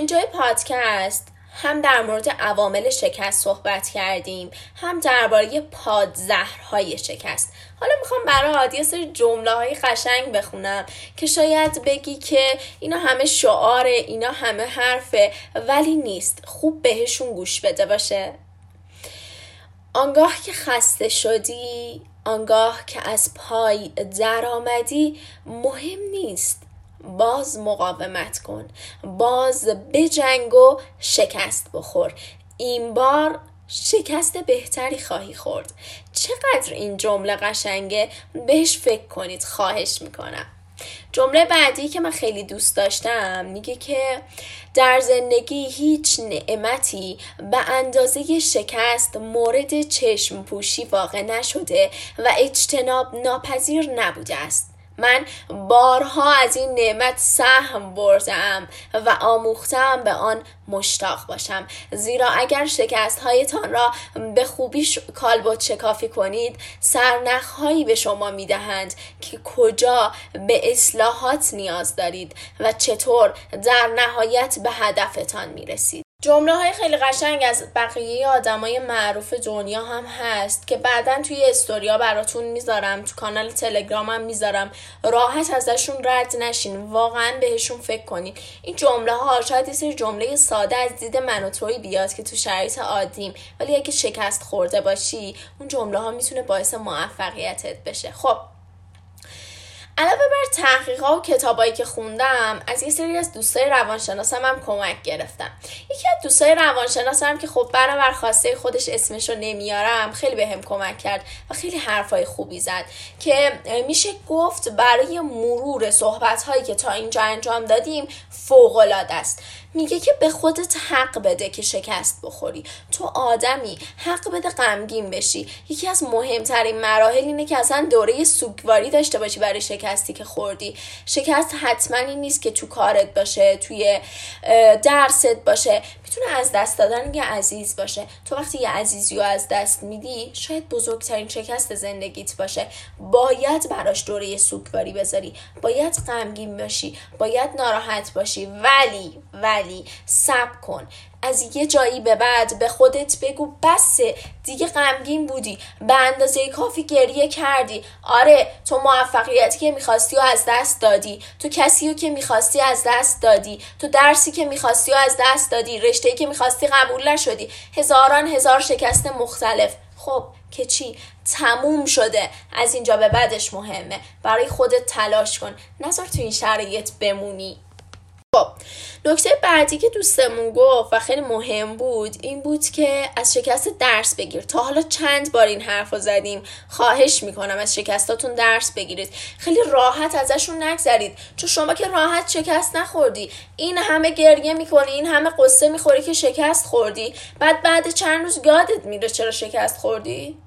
اینجای پادکست. هم در مورد عوامل شکست صحبت کردیم هم درباره پادزهرهای شکست. حالا می‌خوام برای یه سری جمله های قشنگ بخونم که شاید بگی که اینا همه شعاره اینا همه حرفه ولی نیست. خوب بهشون گوش بده باشه. آنگاه که خسته شدی آنگاه که از پای در آمدی مهم نیست. باز مقاومت کن. باز بجنگ و شکست بخور. این بار شکست بهتری خواهی خورد. چقدر این جمله قشنگه؟ بهش فکر کنید خواهش می‌کنم. جمله بعدی که من خیلی دوست داشتم میگه که در زندگی هیچ نعمتی به اندازه شکست مورد چشم پوشی واقع نشده و اجتناب ناپذیر نبوده است. من بارها از این نعمت سهم بردم و آموختم به آن مشتاق باشم. زیرا اگر شکست هایتان را به خوبی ش... کالبوت شکافی کنید سرنخ هایی به شما می‌دهند که کجا به اصلاحات نیاز دارید و چطور در نهایت به هدفتان می‌رسید. جمله های خیلی قشنگ از بقیه آدمای معروف دنیا هم هست که بعدا توی استوریا براتون می‌ذارم تو کانال تلگرامم می‌ذارم. راحت ازشون رد نشین واقعا بهشون فکر کنید این جمله ها شاید یه سری جمله ساده از دید من و توی بیاد که تو شرایط عادیم ولی اگه شکست خورده باشی اون جمله ها می‌تونه باعث موفقیتت بشه. خب علاوه بر تحقیقات و کتابایی که خوندم از یه سری از دوستای روانشناسم هم کمک گرفتم. یکی از دوستای روانشناسم که خب بر خواسته خودش اسمش رو نمیارم خیلی به هم کمک کرد و خیلی حرفای خوبی زد که میشه گفت برای مرور صحبت هایی که تا اینجا انجام دادیم فوق است. میگه که به خودت حق بده که شکست بخوری. تو آدمی حق بده غمگین بشی. یکی از مهمترین مراحل اینه که اصلا دوره سوگواری داشته باشی برای شکستی که خوردی. شکست حتما این نیست که تو کارت باشه توی درست باشه. می‌تونه از دست دادن یه عزیز باشه. تو وقتی یه عزیزی رو از دست میدی شاید بزرگترین شکست زندگیت باشه. باید براش دوره سوگواری بذاری. باید غمگین باشی. باید ناراحت باشی. ولی ولی سب کن. از یه جایی به بعد به خودت بگو بسه دیگه غمگین بودی. به اندازه کافی گریه کردی. آره تو موفقیتی که می‌خواستی و از دست دادی. تو کسی رو که می‌خواستی از دست دادی. تو درسی که می‌خواستی و از دست دادی. رشته که می‌خواستی قبول نشدی. هزاران هزار شکست مختلف. خب که چی؟ تموم شده. از اینجا به بعدش مهمه. برای خودت تلاش کن. نظر تو این شرایط بمونی. خب نکته بعدی که دوستمون گفت و خیلی مهم بود این بود که از شکست درس بگیر. تا حالا چند بار این حرف رو زدیم؟ خواهش می‌کنم از شکستاتون درس بگیرید. خیلی راحت ازشون نگذرید. چون شما که راحت شکست نخوردی. این همه گریه می‌کنی این همه قصه می‌خوری که شکست خوردی. بعد بعد چند روز یادت میره چرا شکست خوردی؟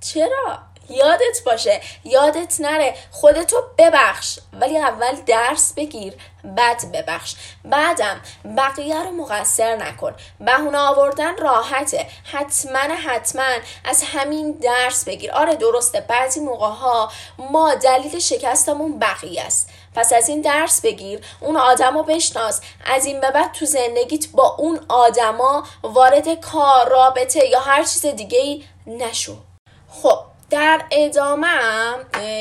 چرا؟ یادت باشه یادت نره. خودتو ببخش ولی اول درس بگیر بعد ببخش. بعدم بقیه رو مقصر نکن. بهونه آوردن راحته. حتما حتما از همین درس بگیر. آره درسته. بعضی موقع ها ما دلیل شکستمون بقیه است. پس از این درس بگیر اون آدم رو بشناس. از این به بعد تو زندگیت با اون آدما وارد کار رابطه یا هر چیز دیگه ای نشو. خب در ادامه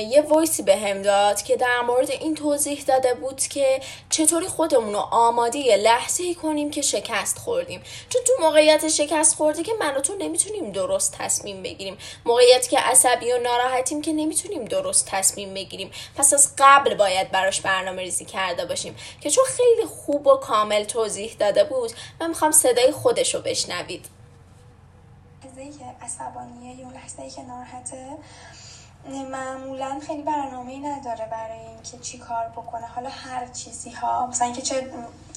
یه وایسی به هم داد که در مورد این توضیح داده بود که چطوری خودمون رو آماده لحظه ای کنیم که شکست خوردیم. چون تو موقعیت شکست خورده که من تو نمی‌تونیم درست تصمیم بگیریم. موقعیت که عصبی و ناراحتیم که نمی‌تونیم درست تصمیم بگیریم. پس از قبل باید براش برنامه ریزی کرده باشیم. که چون خیلی خوب و کامل توضیح داده بود من می‌خوام صدای خودش رو بشنوید. لحظه که عصبانیه یا لحظه که ناراحته معمولا خیلی برنامه نداره برای اینکه چی کار بکنه. حالا هر چیزی ها مثلا اینکه چه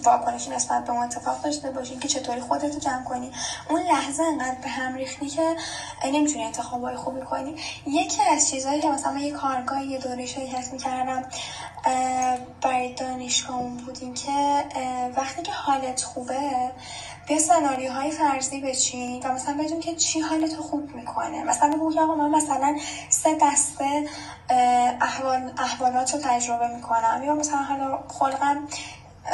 واکنشی نسبت به اون اتفاق داشته باشین که چطوری خودتو جمع کنی. اون لحظه انقدر به هم ریختی که نمی‌تونی انتخابای خوبی کنی. یکی از چیزهایی که مثلا یه کارگاه یه دوره شرکت می‌کردم برای دانشگاه بودیم که وقتی که حالت خوبه به سناریوهای فرضی بچین و مثلا بدون که چی حالتو خوب می‌کنه. مثلا بگو که آقا من مثلا سه دسته احوال احوالات رو تجربه می‌کنم. یا مثلا حالا خلقم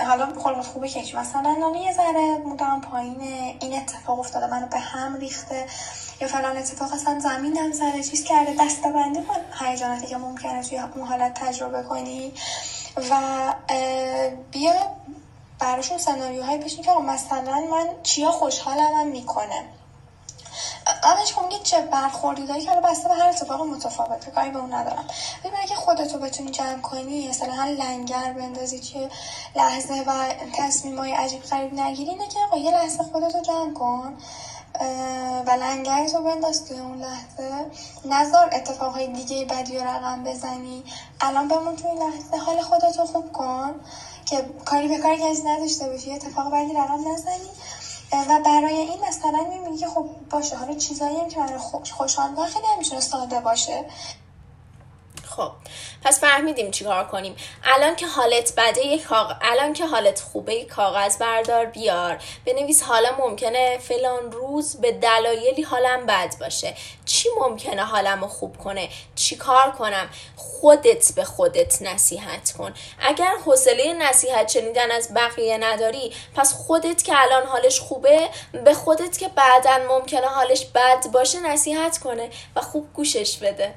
حالا خلقت خوبه که مثلا نانی یه ذره مدام پایینه این اتفاق افتاده منو به هم ریخته. یا فلان اتفاق اصلا زمینم سر چیز کرده. دستبندی کن هیجاناتی که ممکنه توی اون حالت تجربه کنی. و بیا براشون سناریوهایی بشین که مثلا من چیا خوشحالم می‌کنه. قبلش که میگه چه برخوردی داری که بسته به هر اتفاق متفاوته. کاری به اون ندارم. ببین اگه خودتو بتونی جمع کنی مثلا لنگر بندازی که لحظه و تصمیم های عجیب غریب نگیری اینه که یه لحظه خودتو جمع کن و لنگر تو بنداز اون لحظه. نظر اتفاقهای دیگه بدی و رقم بزنی. الان بمون توی لحظه. حال خودتو خوب کن. که کاری به کاری کسی نداشته باشی اتفاق بدی رقم نزنی. و برای این مثلا می‌بینی که خب باشه حالا چیزایی که برای خوشحال خیلی نمی‌تونه ساده باشه. خب پس فهمیدیم چیکار کنیم. الان که حالت بده یک کاغ... الان که حالت خوبه کاغذ بردار بیار. بنویس حالا ممکنه فلان روز به دلایلی حالم بد باشه. چی ممکنه حالم رو خوب کنه؟ چی کار کنم؟ خودت به خودت نصیحت کن. اگر حوصله نصیحت شنیدن از بقیه نداری پس خودت که الان حالش خوبه به خودت که بعدا ممکنه حالش بد باشه نصیحت کنه و خوب گوشش بده.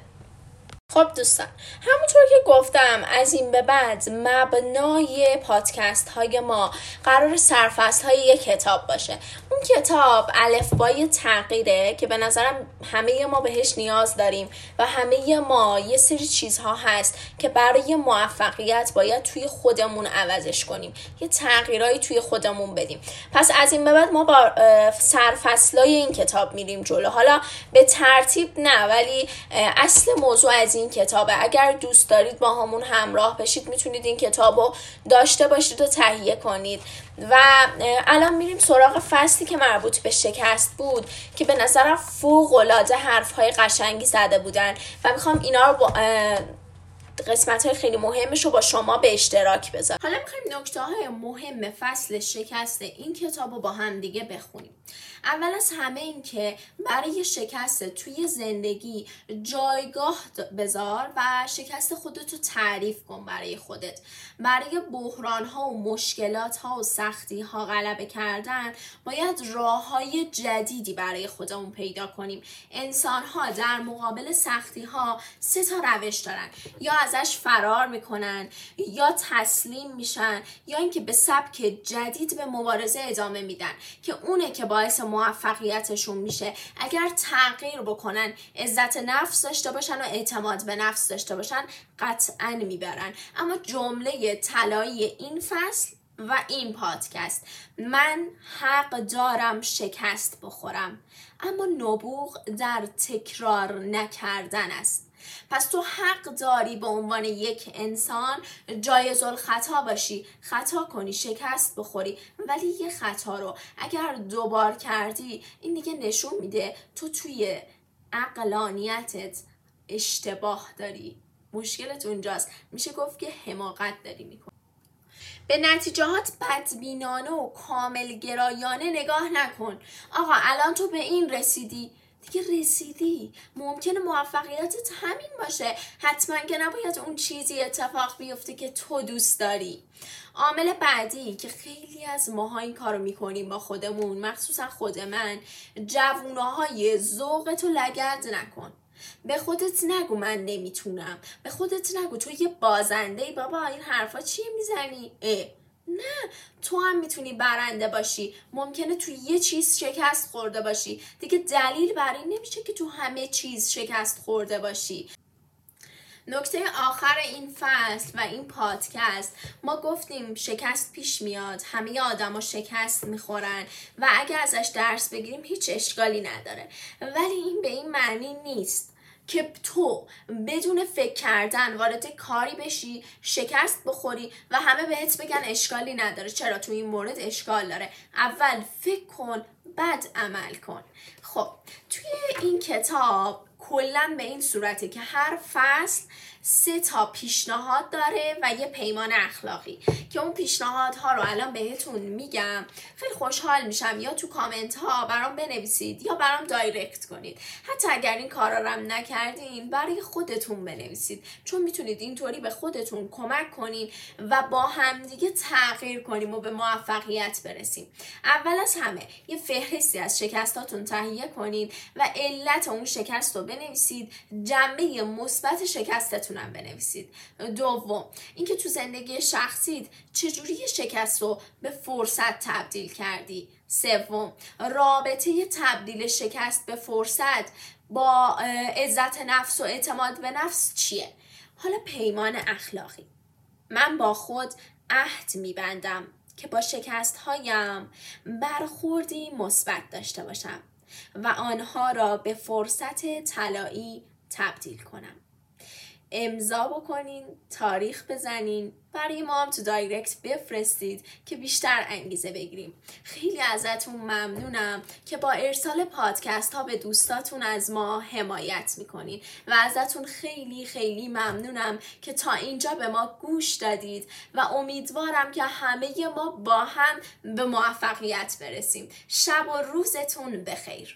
خب دوستان همونطور که گفتم از این به بعد مبنای پادکست های ما قرار سرفست های یک کتاب باشه. اون کتاب الفبای تغییره که به نظرم همه ما بهش نیاز داریم و همه ما یه سری چیزها هست که برای موفقیت باید توی خودمون عوضش کنیم. یه تغییرهایی توی خودمون بدیم. پس از این به بعد ما با سرفصلای این کتاب میریم جلو. حالا به ترتیب نه ولی اصل موضوع از این کتابه. اگر دوست دارید با همون همراه بشید می‌تونید این کتاب رو داشته باشید و تهیه کنید. و الان میریم سراغ فصلی که مربوط به شکست بود که به نظرم فوق العاده حرف های قشنگی زده بودن. و می‌خوام اینا رو با قسمت های خیلی مهمش رو با شما به اشتراک بذارم. حالا می‌خوایم نکته های مهم فصل شکست این کتاب رو با هم دیگه بخونیم. اول از همه این که برای شکست توی زندگی جایگاه بذار و شکست خودتو تعریف کن برای خودت. برای بحران ها و مشکلات ها و سختی ها غلبه کردن باید راه های جدیدی برای خودمون پیدا کنیم. انسان ها در مقابل سختی ها سه تا روش دارن. یا ازش فرار می‌کنن یا تسلیم میشن یا اینکه به سبک جدید به مبارزه ادامه میدن که اونه که باعث موفقیتشون میشه. اگر تغییر بکنن عزت نفس داشته باشن و اعتماد به نفس داشته باشن قطعا می‌برن. اما جمله طلایی این فصل و این پادکست. من حق دارم شکست بخورم اما نبوغ در تکرار نکردن است. پس تو حق داری به عنوان یک انسان جایز خطا باشی خطا کنی شکست بخوری ولی یه خطا رو اگر دوبار کردی این دیگه نشون میده تو توی عقلانیتت اشتباه داری. مشکلت اونجاست. میشه گفت که حماقت داری می‌کنی. به نتیجهات بدبینانه و کامل گرایانه نگاه نکن. آقا الان تو به این رسیدی. دیگه رسیدی. ممکنه موفقیتت همین باشه. حتما که نباید اون چیزی اتفاق بیفته که تو دوست داری. عامل بعدی که خیلی از ماها این کارو می‌کنیم با خودمون مخصوصا خود من جوونه های ذوقتو لگد نکن. به خودت نگو من نمی‌تونم. به خودت نگو تو یه بازنده ای بابا این حرفا چیه می‌زنی؟ نه تو هم می‌تونی برنده باشی. ممکنه تو یه چیز شکست خورده باشی. دیگه دلیل بر این نمیشه که تو همه چیز شکست خورده باشی. نکته آخر این فصل و این پادکست ما گفتیم شکست پیش میاد. همه آدما شکست می‌خورن و اگر ازش درس بگیریم هیچ اشکالی نداره. ولی این به این معنی نیست. که تو بدون فکر کردن وارد کاری بشی شکست بخوری و همه بهت بگن اشکالی نداره. چرا؟ تو این مورد اشکال داره. اول فکر کن بعد عمل کن. خب توی این کتاب کلا به این صورته که هر فصل سه تا پیشنهاد داره و یه پیمان اخلاقی که اون پیشنهادها رو الان بهتون میگم. خیلی خوشحال میشم. یا تو کامنت ها برام بنویسید یا برام دایرکت کنید. حتی اگر این کارا رو نکردین برای خودتون بنویسید. چون می‌تونید اینطوری به خودتون کمک کنین و با همدیگه تغییر کنیم و به موفقیت برسیم. اول از همه یه فهرستی از شکستاتون تهیه کنید و علت اون شکست رو بنویسید. جنبه مثبت شکستتون هم بنویسید. دوم اینکه تو زندگی شخصیت چجوری شکست رو به فرصت تبدیل کردی. سوم رابطه تبدیل شکست به فرصت با عزت نفس و اعتماد به نفس چیه؟ حالا پیمان اخلاقی. من با خود عهد میبندم که با شکست هایم برخوردی مثبت داشته باشم و آنها را به فرصت طلایی تبدیل کنم. امضا بکنین تاریخ بزنین. برای ما هم تو دایرکت بفرستید که بیشتر انگیزه بگیریم. خیلی ازتون ممنونم که با ارسال پادکست ها به دوستاتون از ما حمایت می‌کنین. و ازتون خیلی خیلی ممنونم که تا اینجا به ما گوش دادید. و امیدوارم که همه ما با هم به موفقیت برسیم. شب و روزتون بخیر.